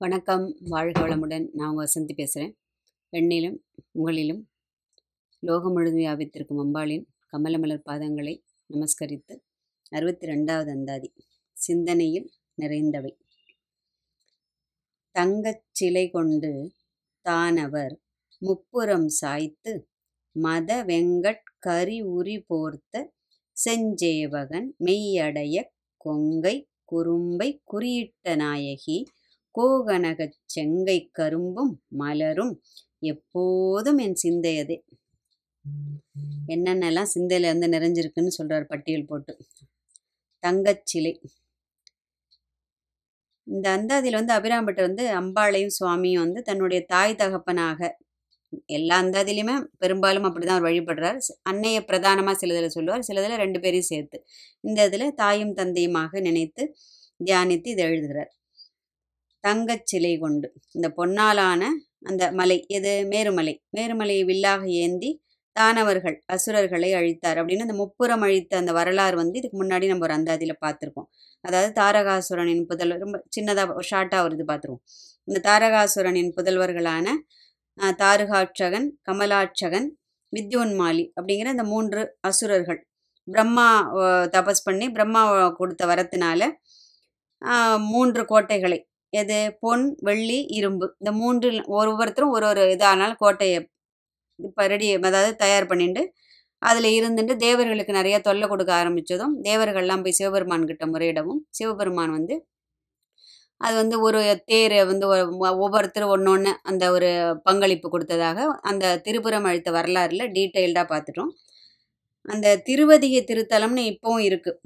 வணக்கம். வாழ்க வளமுடன். நான் உங்கள் வசந்தி பேசுகிறேன் எண்ணிலும் உங்களிலும் லோகம் முழுது வியாபித்திருக்கும் அம்பாளின் கமலமலர் பாதங்களை நமஸ்கரித்து அறுபத்தி ரெண்டாவது அந்தாதி சிந்தனையில் நிறைந்தவை. தங்கச் சிலை கொண்டு தானவர் முப்புறம் சாய்த்து மத வெங்கட் கரி உரி போர்த்த செஞ்சேவகன் மெய்யடைய கொங்கை குறும்பை குறியிட்ட நாயகி கோகனகச் செங்கை கரும்பும் மலரும் எப்போதும் என் சிந்தையதே. என்னென்னலாம் சிந்தையில் வந்து நிறைஞ்சிருக்குன்னு சொல்றார் பட்டியல் போட்டு. தங்கச்சிலை இந்த அந்தாதியில் வந்து அபிராம்பட்டர் வந்து அம்பாளையும் சுவாமியும் வந்து தன்னுடைய தாய் தகப்பனாக எல்லா அந்தாதிலையுமே பெரும்பாலும் அப்படிதான் அவர் வழிபடுறார். அன்னைய பிரதானமாக சிலதில் சொல்லுவார். சிலதில் ரெண்டு பேரையும் சேர்த்து இந்த இதில் தாயும் தந்தையுமாக நினைத்து தியானித்து இதை எழுதுகிறார். தங்கச் சிலை கொண்டு. இந்த பொன்னாலான அந்த மலை எது? மேருமலை. மேருமலையை வில்லாக ஏந்தி தானவர்கள் அசுரர்களை அழித்தார் அப்படின்னு அந்த முப்புறம் அழித்த அந்த வரலாறு வந்து இதுக்கு முன்னாடி நம்ம ஒரு அந்தாதியில் பார்த்துருக்கோம். அதாவது தாரகாசுரனின் புதல்வர் ரொம்ப சின்னதாக ஷார்ட்டாக வருது பார்த்துருவோம். இந்த தாரகாசுரனின் புதல்வர்களான தாருகாட்சகன் கமலாட்சகன் வித்யோன்மாலி அப்படிங்கிற இந்த மூன்று அசுரர்கள். பிரம்மா தபஸ் பண்ணி பிரம்மா கொடுத்த வரத்தினால மூன்று கோட்டைகளை எது? பொன் வெள்ளி இரும்பு. இந்த மூன்று ஒவ்வொருத்தரும் ஒரு ஒரு இதானால் கோட்டையை இப்போ ரெடி அதாவது தயார் பண்ணிட்டு அதில் இருந்துட்டு தேவர்களுக்கு நிறைய தொல்லை கொடுக்க ஆரம்பித்ததும் தேவர்கள்லாம் போய் சிவபெருமான் கிட்ட முறையிடவும் சிவபெருமான் வந்து அது வந்து ஒரு தேர் வந்து ஒவ்வொருத்தரும் ஒன்று ஒன்று அந்த ஒரு பங்களிப்பு கொடுத்ததாக அந்த திருப்புறம் அழித்த வரலாறுல டீட்டெயில்டாக பார்த்துட்டோம். அந்த திருவதிகை திருத்தலம்னு இப்போவும் இருக்குது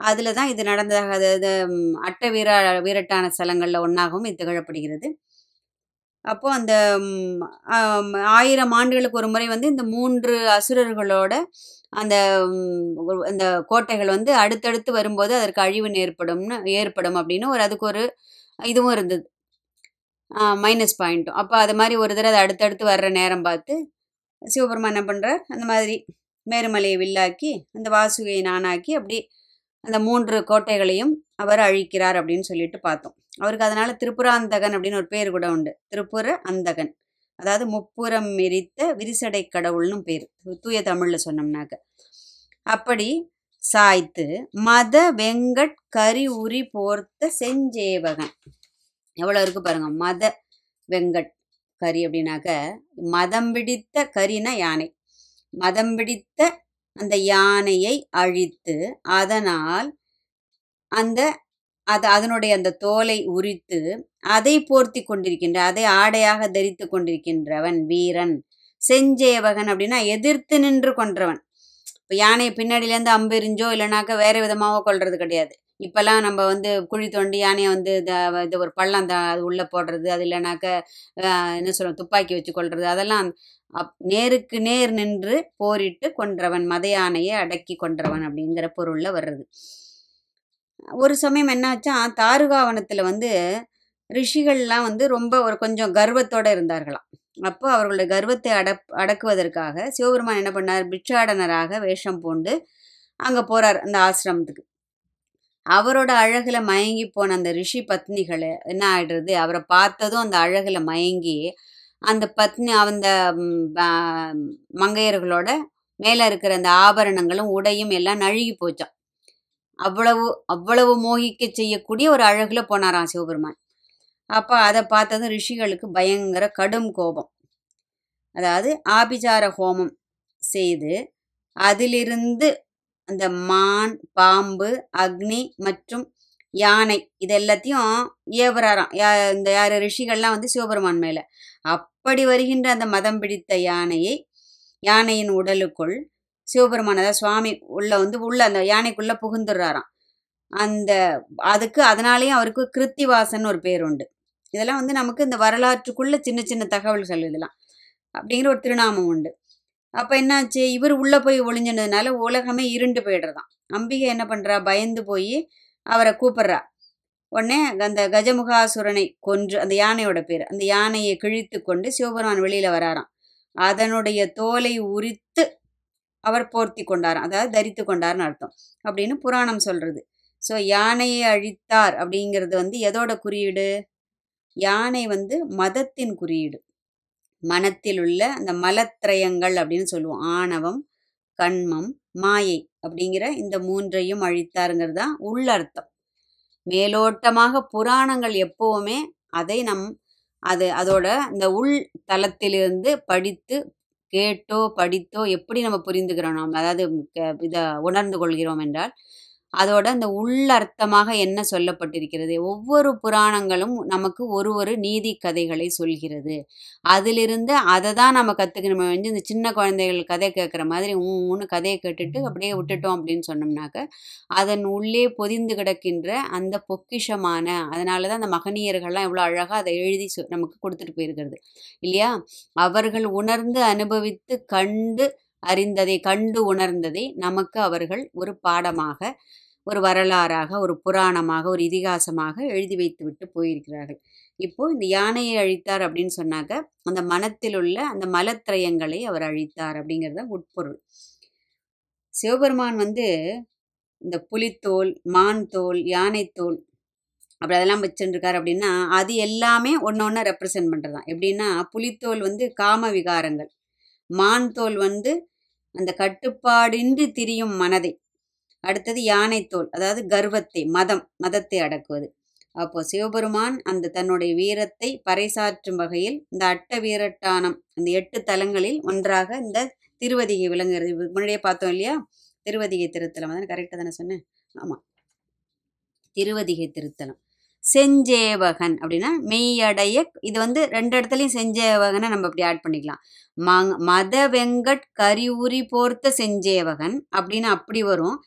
அதில் தான் இது நடந்ததாக அது அட்ட வீர வீரட்டான ஸ்தலங்களில் ஒன்றாகவும் இது திகழப்படுகிறது. அப்போது அந்த ஆயிரம் ஆண்டுகளுக்கு ஒரு முறை வந்து இந்த மூன்று அசுரர்களோட அந்த அந்த கோட்டைகள் வந்து அடுத்தடுத்து வரும்போது அதற்கு அழிவு ஏற்படும்னு ஏற்படும் அப்படின்னு ஒரு அதுக்கு ஒரு இதுவும் இருந்தது. மைனஸ் பாயிண்ட்டும் அப்போ அது மாதிரி ஒரு தடவை அது அடுத்தடுத்து வர்ற நேரம் பார்த்து சிவபெருமான் என்ன பண்ணுறார் அந்த மாதிரி மேருமலையை வில்லாக்கி அந்த வாசுகையை நானாக்கி அப்படி அந்த மூன்று கோட்டைகளையும் அவர் அழிக்கிறார் அப்படின்னு சொல்லிட்டு பார்த்தோம். அவருக்கு அதனால திருப்புராந்தகன் அப்படின்னு ஒரு பேர் கூட உண்டு. திருப்புர அந்தகன் அதாவது முப்புறம் மெரித்த விரிசடை கடவுள்னு பேர். தூய தமிழ்ல சொன்னோம்னாக்க. அப்படி சாய்த்து மத வெங்கட் கரி உரி போர்த்த செஞ்சேவகன். எவ்வளோ இருக்கு பாருங்க. மத வெங்கட் கரி அப்படின்னாக்க மதம் பிடித்த கரின யானை. மதம் பிடித்த அந்த யானையை அழித்து அதனால் அந்த அது அதனுடைய அந்த தோலை உரித்து அதை போர்த்தி கொண்டிருக்கின்ற அதை ஆடையாக தரித்து கொண்டிருக்கின்றவன் வீரன். செஞ்சேவகன் அப்படின்னா எதிர்த்து நின்று கொன்றவன். இப்போ யானையை பின்னாடியிலேருந்து அம்பு இல்லைனாக்கா வேறு விதமாக கொள்வது கிடையாது. இப்போல்லாம் நம்ம வந்து குழி தோண்டி யானையை வந்து இந்த- இது ஒரு பள்ளம் தான் அது உள்ளே போடுறது அது இல்லைனாக்க என்ன சொல்லுவோம் துப்பாக்கி வச்சு கொள்வது அதெல்லாம் அப் நேருக்கு நேர் நின்று போரிட்டு கொன்றவன் மத யானையை அடக்கி கொன்றவன் அப்படிங்கிற பொருளில் வர்றது. ஒரு சமயம் என்னாச்சா தாருகாவனத்தில் வந்து ரிஷிகள்லாம் வந்து ரொம்ப ஒரு கொஞ்சம் கர்வத்தோட இருந்தார்களாம். அப்போ அவர்களுடைய கர்வத்தை அடப் அடக்குவதற்காக சிவபெருமான் என்ன பண்ணார் பிட்சாடனராக வேஷம் பூண்டு அங்கே போறார் அந்த ஆசிரமத்துக்கு. அவரோட அழகுல மயங்கி போன அந்த ரிஷி பத்னிகளை என்ன ஆயிடுறது? அவரை பார்த்ததும் அந்த அழகுல மயங்கி அந்த பத்னி அந்த மங்கையர்களோட மேலே இருக்கிற அந்த ஆபரணங்களும் உடையும் எல்லாம் நழுகி போச்சாம். அவ்வளவு அவ்வளவு மோகிக்க செய்யக்கூடிய ஒரு அழகுல போனாராம் சிவபெருமான். அப்போ அதை பார்த்ததும் ரிஷிகளுக்கு பயங்கர கடும் கோபம். அதாவது ஆபிசார ஹோமம் செய்து அதிலிருந்து அந்த மான் பாம்பு அக்னி மற்றும் யானை இது எல்லாத்தையும் ஏவராராம் யா இந்த யார் ரிஷிகள்லாம் வந்து சிவபெருமான் மேலே. அப்படி வருகின்ற அந்த மதம் பிடித்த யானையை யானையின் உடலுக்குள் சிவபெருமான் அதாவது சுவாமி உள்ள வந்து உள்ள அந்த யானைக்குள்ள புகுந்துடுறாராம். அந்த அதுக்கு அதனாலேயும் அவருக்கு கிருத்திவாசன் ஒரு பேர் உண்டு. இதெல்லாம் வந்து நமக்கு இந்த வரலாற்றுக்குள்ள சின்ன சின்ன தகவல்கள் இதெல்லாம். அப்படிங்கிற ஒரு திருநாமம் உண்டு. அப்போ என்னாச்சு? இவர் உள்ளே போய் ஒளிஞ்சினதுனால உலகமே இருண்டு போயிடுறதான் அம்பிகை என்ன பண்ணுறா பயந்து போய் அவரை கூப்பிட்றா. உடனே அந்த கஜமுகாசுரனை கொன்று அந்த யானையோட பேர் அந்த யானையை கிழித்து கொண்டு சிவபெருமான் வெளியில் வராராம். அதனுடைய தோலை உரித்து அவர் போர்த்தி கொண்டாராம். அதாவது தரித்து கொண்டார்னு அர்த்தம். அப்படின்னு புராணம் சொல்கிறது ஸோ யானையை அழித்தார் அப்படிங்கிறது வந்து எதோட குறியீடு? யானை வந்து மதத்தின் குறியீடு. மனத்தில் உள்ள அந்த மலத்திரயங்கள் அப்படின்னு சொல்லுவோம். ஆணவம் கண்மம் மாயை அப்படிங்கிற இந்த மூன்றையும் அழித்தாருங்கிறது தான் உள்ளர்த்தம். மேலோட்டமாக புராணங்கள் எப்பவுமே அதை நம் அது அதோட இந்த உள் தளத்திலிருந்து படித்து கேட்டோ படித்தோ எப்படி நம்ம புரிந்துக்கிறோம் நாம்? அதாவது இதை உணர்ந்து கொள்கிறோம் என்றால் அதோட அந்த உள்ளர்த்தமாக என்ன சொல்லப்பட்டிருக்கிறது? ஒவ்வொரு புராணங்களும் நமக்கு ஒரு ஒரு நீதி கதைகளை சொல்கிறது. அதிலிருந்து அதை தான் நம்ம கற்றுக்கணுமே வந்து இந்த சின்ன குழந்தைகள் கதை கேட்குற மாதிரி ஊன்னு கதையை கேட்டுட்டு அப்படியே விட்டுட்டோம் அப்படின்னு சொன்னோம்னாக்க அதன் உள்ளே பொதிந்து கிடக்கின்ற அந்த பொக்கிஷமான அதனால தான் அந்த மகனியர்கள்லாம் எவ்வளோ அழகாக அதை எழுதி நமக்கு கொடுத்துட்டு போயிருக்கிறது. இல்லையா? அவர்கள் உணர்ந்து அனுபவித்து கண்டு அறிந்ததை கண்டு உணர்ந்ததை நமக்கு அவர்கள் ஒரு பாடமாக ஒரு வரலாறாக ஒரு புராணமாக ஒரு இதிகாசமாக எழுதி வைத்து விட்டு போயிருக்கிறார்கள். இப்போ இந்த யானையை அழித்தார் அப்படின்னு சொன்னாக்க அந்த மனத்தில் உள்ள அந்த மலத்திரயங்களை அவர் அழித்தார் அப்படிங்கிறத உட்பொருள். சிவபெருமான் வந்து இந்த புலித்தோல் மான் தோல் யானைத்தோல் அப்படி அதெல்லாம் வச்சுருக்காரு அப்படின்னா அது எல்லாமே ஒன்று ஒன்று ரெப்ரசன்ட் பண்ணுறதான் எப்படின்னா புலித்தோல் வந்து காம விகாரங்கள் மான் தோல் வந்து அந்த கட்டுப்பாடின்றி திரியும் மனதை. அடுத்தது யானைத்தோல் அதாவது கர்வத்தை மதம் மதத்தை அடக்குவது. அப்போ சிவபெருமான் அந்த தன்னுடைய வீரத்தை பறைசாற்றும் வகையில் இந்த அட்ட வீரட்டானம் அந்த எட்டு தலங்களில் ஒன்றாக இந்த திருவதிகை விளங்குறது முன்னாடியே பார்த்தோம் இல்லையா? திருவதிகை திருத்தலம். அதான் கரெக்டாக தானே சொன்னேன்? ஆமாம் திருவதிகை திருத்தலம். செஞ்சேவகன் அப்படின்னா மெய்யடைய இது வந்து ரெண்டு இடத்துலையும் செஞ்சேவகனை நம்ம அப்படி ஆட் பண்ணிக்கலாம். மங் மத வெங்கட் கரிவுரி போர்த்த செஞ்சேவகன் அப்படின்னு அப்படி வரும்.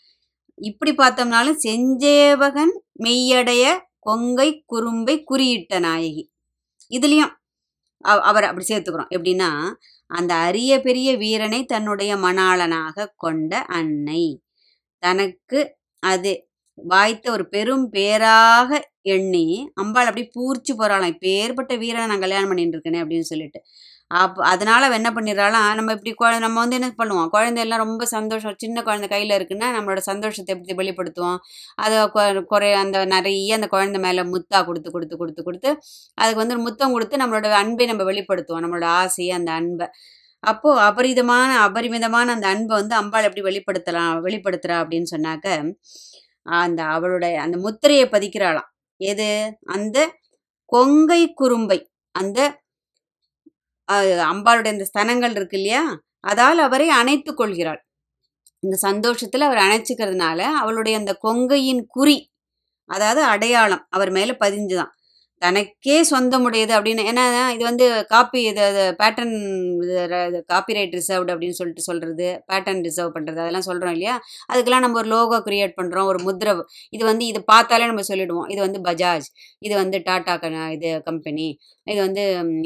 இப்படி பார்த்தோம்னாலும் செஞ்சேவகன் மெய்யடைய கொங்கை குறும்பை குறியிட்ட நாயகி. இதுலேயும் அவர் அப்படி சேர்த்துக்கிறோம். எப்படின்னா அந்த அரிய பெரிய வீரனை தன்னுடைய மணாளனாக கொண்ட அன்னை. தனக்கு அது வாய்த்த ஒரு பெரும் பேராக எண்ணி அம்பாள் அப்படி பூர்ச்சி போகிறாளாம் இப்போ ஏற்பட்ட வீரனை நான் கல்யாணம் பண்ணிட்டு இருக்கேனே அப்படின்னு சொல்லிட்டு. அப்போ அதனால் என்ன பண்ணிடுறாளாம் நம்ம இப்படி குழ நம்ம வந்து என்ன பண்ணுவோம்? குழந்தையெல்லாம் ரொம்ப சந்தோஷம். சின்ன குழந்தை கையில் இருக்குன்னா நம்மளோட சந்தோஷத்தை எப்படி வெளிப்படுத்துவோம்? அதை கொ- குறை அந்த நிறைய அந்த குழந்தை மேலே முத்தா கொடுத்து கொடுத்து கொடுத்து கொடுத்து அதுக்கு வந்து முத்தம் கொடுத்து நம்மளோட அன்பை நம்ம வெளிப்படுத்துவோம். நம்மளோட ஆசையை அந்த அன்பை. அப்போது அபரிதமான அபரிமிதமான அந்த அன்பை வந்து அம்பாள் எப்படி வெளிப்படுத்தலாம் வெளிப்படுத்துகிறா அப்படின்னு சொன்னாக்க அந்த அவளுடைய அந்த முத்திரையை பதிக்கிறாளாம். எது? அந்த கொங்கை குறும்பை. அந்த அம்பாளுடைய அந்த ஸ்தனங்கள் இருக்கு இல்லையா? அதால் அவரை அணைத்து கொள்கிறாள். இந்த சந்தோஷத்தில் அவர் அணைச்சிக்கிறதுனால அவளுடைய அந்த கொங்கையின் குறி அதாவது அடையாளம் அவர் மேலே பதிஞ்சுதான். தனக்கே சொந்தமுடையது அப்படின்னு. ஏன்னா இது வந்து காப்பி இது பேட்டர்ன் காப்பிரைட் ரிசர்வ்டு அப்படின்னு சொல்லிட்டு சொல்கிறது பேட்டர்ன் ரிசர்வ் பண்ணுறது அதெல்லாம் சொல்கிறோம் இல்லையா? அதுக்கெல்லாம் நம்ம ஒரு லோகோ க்ரியேட் பண்ணுறோம் ஒரு முத்ரை இது வந்து இது பார்த்தாலே நம்ம சொல்லிடுவோம். இது வந்து பஜாஜ் இது வந்து டாடா க இது கம்பெனி இது வந்து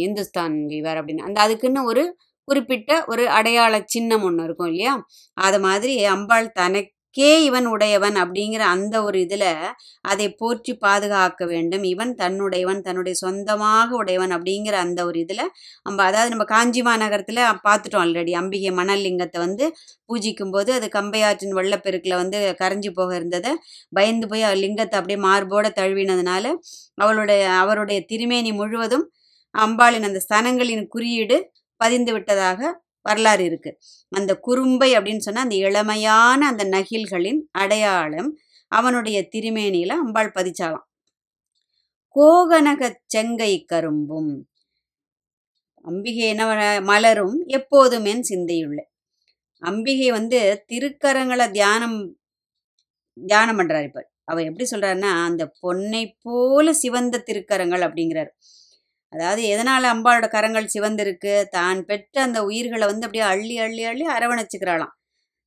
இந்துஸ்தான் லீவர் அப்படின்னு. அந்த அதுக்குன்னு ஒரு குறிப்பிட்ட ஒரு அடையாள சின்னம் ஒன்று இருக்கும் இல்லையா? அது மாதிரி அம்பாள் தனக்கு இவன் உடையவன் அப்படிங்கிற அந்த ஒரு இதில் அதை போற்றி பாதுகாக்க வேண்டும். இவன் தன்னுடையவன் தன்னுடைய சொந்தமாக உடையவன் அப்படிங்கிற அந்த ஒரு இதில் நம்ம அதாவது நம்ம காஞ்சி மாநகரத்தில் பார்த்துட்டோம் ஆல்ரெடி அம்பிகை மணல் லிங்கத்தை வந்து பூஜிக்கும் போது அது கம்பையாற்றின் வெள்ளப்பெருக்கில் வந்து கரைஞ்சி போக இருந்ததை பயந்து போய் லிங்கத்தை அப்படியே மார்போட தழுவினதுனால அவளுடைய அவருடைய திருமேனி முழுவதும் அம்பாளின் அந்த ஸ்தனங்களின் குறியீடு பதிந்து விட்டதாக வரலாறு இருக்கு. அந்த குறும்பை அப்படின்னு சொன்னா அந்த இளமையான அந்த நகில்களின் அடையாளம் அவனுடைய திருமேனியில அம்பாள் பதிச்சாளாம். கோகனக செங்கை கரும்பும் அம்பிகை என்ன மலரும் எப்போதுமே சிந்தையுள்ள. அம்பிகை வந்து திருக்கரங்களை தியானம் தியானம் பண்றாரு இப்போ. அவர் எப்படி சொல்றாருன்னா அந்த பொன்னை போல சிவந்த திருக்கரங்கள் அப்படிங்கிறார். அதாவது எதனால் அம்பாளோட கரங்கள் சிவந்திருக்கு? தான் பெற்ற அந்த உயிர்களை வந்து அப்படியே அள்ளி அள்ளி அள்ளி அரவணைச்சிக்கிறாளாம்.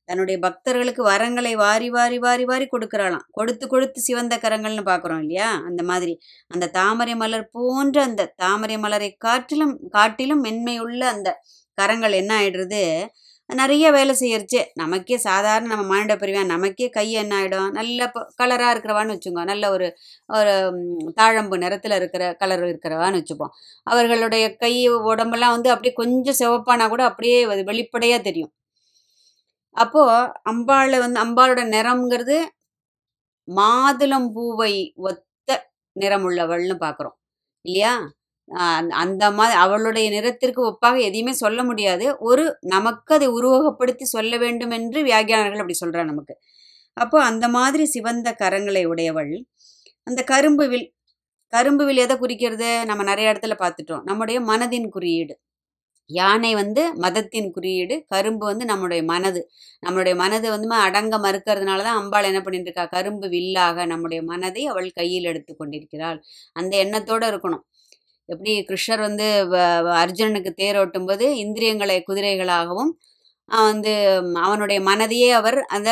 தன்னுடைய பக்தர்களுக்கு வரங்களை வாரி வாரி வாரி வாரி கொடுக்கறாளாம். கொடுத்து கொடுத்து சிவந்த கரங்கள்னு பார்க்குறோம் இல்லையா? அந்த மாதிரி. அந்த தாமரை மலர் போன்ற அந்த தாமரை மலரை காட்டிலும் காட்டிலும் மென்மையுள்ள அந்த கரங்கள் என்ன ஆயிடுறது? நிறைய வேலை செய்யறச்சு. நமக்கே சாதாரண நம்ம மானிட பிரிவா நமக்கே கை என்ன ஆகிடும் நல்ல கலராக இருக்கிறவான்னு வச்சுக்கோ. நல்ல ஒரு ஒரு தாழம்பு நிறத்தில் இருக்கிற கலர் இருக்கிறவான்னு வச்சுப்போம். அவர்களுடைய கை உடம்பெல்லாம் வந்து அப்படியே கொஞ்சம் சிவப்பானா கூட அப்படியே வெளிப்படையாக தெரியும். அப்போது அம்பாளை வந்து அம்பாளோட நிறம்ங்கிறது மாதுளம்பூவை ஒத்த நிறமுள்ளவள்னு பார்க்குறோம் இல்லையா? அந்த மாதிரி அவளுடைய நிறத்திற்கு ஒப்பாக எதையுமே சொல்ல முடியாது. ஒரு நமக்கு அதை உருவகப்படுத்தி சொல்ல வேண்டும் என்று வியாகியானர்கள் அப்படி சொல்றா நமக்கு. அப்போ அந்த மாதிரி சிவந்த கரங்களை உடையவள் அந்த கரும்பு வில் கரும்பு வில் எதை குறிக்கிறது? நம்ம நிறைய இடத்துல பார்த்துட்டோம். நம்முடைய மனதின் குறியீடு. யானை வந்து மதத்தின் குறியீடு கரும்பு வந்து நம்முடைய மனது. நம்மளுடைய மனது வந்து அடங்க மறுக்கிறதுனால தான் அம்பாள் என்ன பண்ணிட்டு இருக்கா? கரும்பு வில்லாக நம்முடைய மனதை அவள் கையில் எடுத்து கொண்டிருக்கிறாள். அந்த எண்ணத்தோடு இருக்கணும். எப்படி கிருஷ்ணர் வந்து வ- அர்ஜுனனுக்கு தேரோட்டும் போது இந்திரியங்களை குதிரைகளாகவும் வந்து அவனுடைய மனதையே அவர் அந்த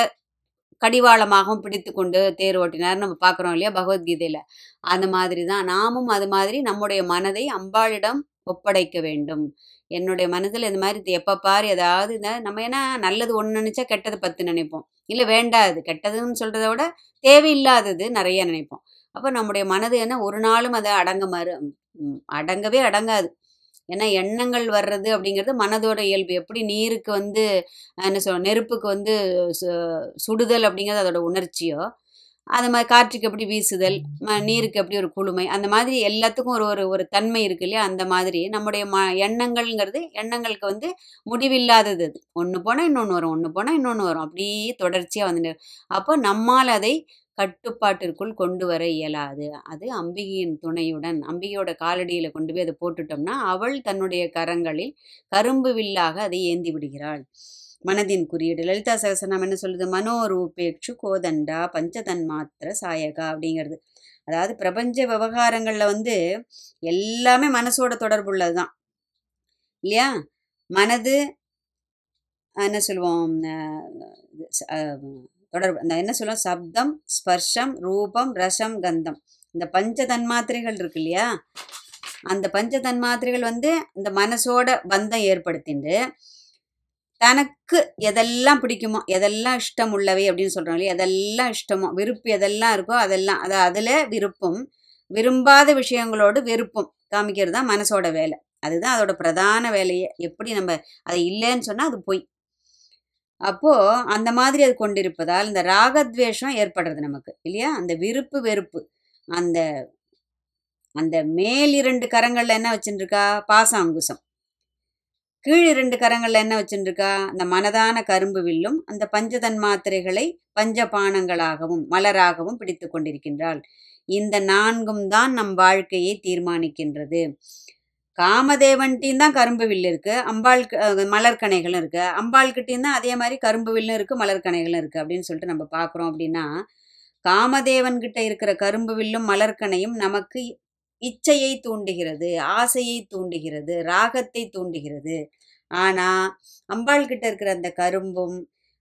கடிவாளமாகவும் பிடித்து கொண்டு தேர் ஓட்டினார். நம்ம பார்க்குறோம் இல்லையா பகவத்கீதையில். அந்த மாதிரி தான் நாமும் அது மாதிரி நம்முடைய மனதை அம்பாளிடம் ஒப்படைக்க வேண்டும். என்னுடைய மனதில் இந்த மாதிரி எப்போ பாரு ஏதாவது இந்த நம்ம ஏன்னா நல்லது ஒன்று நினச்சா கெட்டது பத்து நினைப்போம். இல்லை வேண்டாது கெட்டதுன்னு சொல்கிறத விட தேவையில்லாதது நிறைய நினைப்போம். அப்போ நம்முடைய மனது என்ன ஒரு நாளும் அதை அடங்க மறு அடங்கவே அடங்காது. ஏன்னா எண்ணங்கள் வர்றது அப்படிங்கிறது மனதோட இயல்பு. எப்படி நீருக்கு வந்து என்ன சொல்ல நெருப்புக்கு வந்து சு- சுடுதல் அப்படிங்கிறது அதோட உணர்ச்சியோ அது மாதிரி காற்றுக்கு எப்படி வீசுதல் நீருக்கு எப்படி ஒரு குளுமை அந்த மாதிரி எல்லாத்துக்கும் ஒரு ஒரு ஒரு தன்மை இருக்கு இல்லையா? அந்த மாதிரி நம்முடைய ம எண்ணங்கள்ங்கிறது எண்ணங்களுக்கு வந்து முடிவில்லாதது அது. ஒன்று போனால் இன்னொன்று வரும் ஒன்று போனால் இன்னொன்று வரும். அப்படியே தொடர்ச்சியாக வந்து அப்போ நம்மால் அதை கட்டுப்பாட்டிற்குள் கொண்டு வர இயலாது. அது அம்பிகையின் துணையுடன் அம்பிகையோட காலடியில் கொண்டு போய் அதை போட்டுட்டோம்னா அவள் தன்னுடைய கரங்களில் கரும்பு வில்லாக அதை ஏந்தி விடுகிறாள். மனதின் குறியீடு லலிதா சகசனம் என்ன சொல்லுது? மனோரூபேட்சு கோதண்டா பஞ்சதன்மாத்திர சாயகா அப்படிங்கிறது. அதாவது பிரபஞ்ச விவகாரங்களில் வந்து எல்லாமே மனசோட தொடர்புள்ளது தான் இல்லையா? மனது என்ன சொல்லுவோம்? தொடர்பு. அந்த என்ன சொல்லுவோம் சப்தம் ஸ்பர்ஷம் ரூபம் ரசம் கந்தம். இந்த பஞ்ச தன்மாத்திரைகள் இருக்கு இல்லையா? அந்த பஞ்ச தன்மாத்திரைகள் வந்து இந்த மனசோட பந்தம் ஏற்படுத்திண்டு தனக்கு எதெல்லாம் பிடிக்குமோ எதெல்லாம் இஷ்டம் உள்ளவை அப்படின்னு சொல்றோம் இல்லையா? எதெல்லாம் இஷ்டமோ விருப்பு எதெல்லாம் இருக்கோ அதெல்லாம் அது அதில் விருப்பம் விரும்பாத விஷயங்களோடு விருப்பம் காமிக்கிறது தான் மனசோட வேலை. அதுதான் அதோட பிரதான வேலையை. எப்படி நம்ம அதை இல்லைன்னு சொன்னால் அது பொய். அப்போ அந்த மாதிரி அது கொண்டிருப்பதால் இந்த ராகத்வேஷம் ஏற்படுறது நமக்கு இல்லையா? அந்த விருப்பு வெறுப்பு. அந்த அந்த மேல் இரண்டு கரங்கள்ல என்ன வச்சுருக்கா பாசாங்குசம். கீழ் இரண்டு கரங்கள்ல என்ன வச்சுருக்கா அந்த மனதான கரும்பு வில்லும் அந்த பஞ்சதன் மாத்திரைகளை பஞ்சபானங்களாகவும் மலராகவும் பிடித்து கொண்டிருக்கின்றாள். இந்த நான்கும் தான் நம் வாழ்க்கையை தீர்மானிக்கின்றது. காமதேவன்கிட்டையும் தான் கரும்பு வில்லு இருக்குது அம்பாள் மலர்கனைகளும் இருக்குது அம்பாள்கிட்டையும் தான் அதே மாதிரி கரும்பு வில்லும் இருக்குது மலர்கனைகளும் இருக்குது அப்படின்னு சொல்லிட்டு நம்ம பார்க்குறோம் அப்படின்னா காமதேவன்கிட்ட இருக்கிற கரும்பு வில்லும் மலர்கனையும் நமக்கு இச்சையை தூண்டுகிறது ஆசையை தூண்டுகிறது ராகத்தை தூண்டுகிறது. ஆனால் அம்பாள் கிட்ட இருக்கிற அந்த கரும்பும்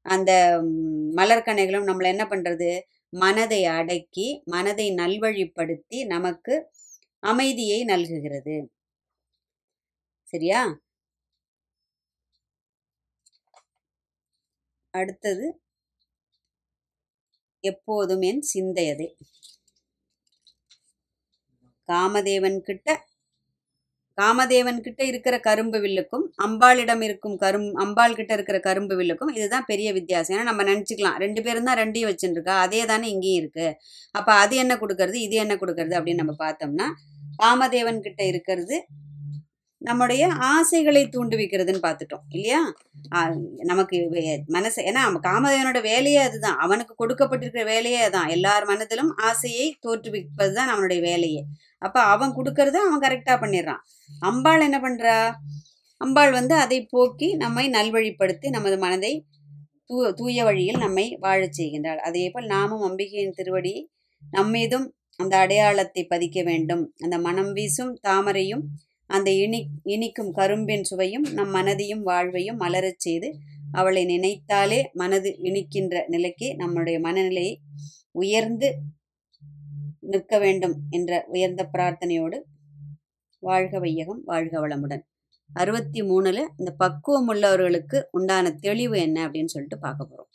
அந்த மலர்கனைகளும் நம்மளை என்ன பண்ணுறது மனதை அடக்கி மனதை நல்வழிப்படுத்தி நமக்கு அமைதியை நல்குகிறது. சரியா? அடுத்தது எப்போதும் என் சிந்தையதே. காமதேவன் கிட்ட காமதேவன் கிட்ட இருக்கிற கரும்பு வில்லுக்கும் அம்பாளிடம் இருக்கும் கரும் அம்பாள் கிட்ட இருக்கிற கரும்பு வில்லுக்கும் இதுதான் பெரிய வித்தியாசம். ஏன்னா நம்ம நினச்சிக்கலாம். ரெண்டு பேரும் தான் ரெண்டையும் வச்சுருக்கா அதே தானே இங்கேயும் இருக்கு. அப்போ அது என்ன கொடுக்கறது? இது என்ன கொடுக்கறது? அப்படின்னு நம்ம பார்த்தோம்னா காமதேவன் கிட்ட இருக்கிறது நம்முடைய ஆசைகளை தூண்டுவிக்கிறதுன்னு பார்த்துட்டோம் இல்லையா? நமக்கு மனசு ஏன்னா காமதேவனோட வேலையே அதுதான். அவனுக்கு கொடுக்கப்பட்டிருக்கிற வேலையே அதான். எல்லார் மனதிலும் ஆசையை தோற்றுவிப்பது தான் அவனுடைய வேலையே. அப்போ அவன் கொடுக்கறத அவன் கரெக்டாக பண்ணிடுறான். அம்பாள் என்ன பண்றா? அம்பாள் வந்து அதை போக்கி நம்மை நல்வழிப்படுத்தி நமது மனதை தூ தூய வழியில் நம்மை வாழச் செய்கின்றாள். அதே போல் நாமும் அம்பிகையின் திருவடி நம்மீதும் அந்த அடையாளத்தை பதிக்க வேண்டும். அந்த மனம் வீசும் தாமரையும் அந்த இனி இனிக்கும் கரும்பின் சுவையும் நம் மனதையும் வாழ்வையும் மலரச் செய்து அவளை நினைத்தாலே மனது இனிக்கின்ற நிலைக்கு நம்முடைய மனநிலையை உயர்ந்து நிற்க வேண்டும் என்ற உயர்ந்த பிரார்த்தனையோடு வாழ்க வையகம் வாழ்க வளமுடன். அறுபத்தி மூணுல இந்த பக்குவம் உள்ளவர்களுக்கு உண்டான தெளிவு என்ன அப்படின்னு சொல்லிட்டு பார்க்க போறோம்.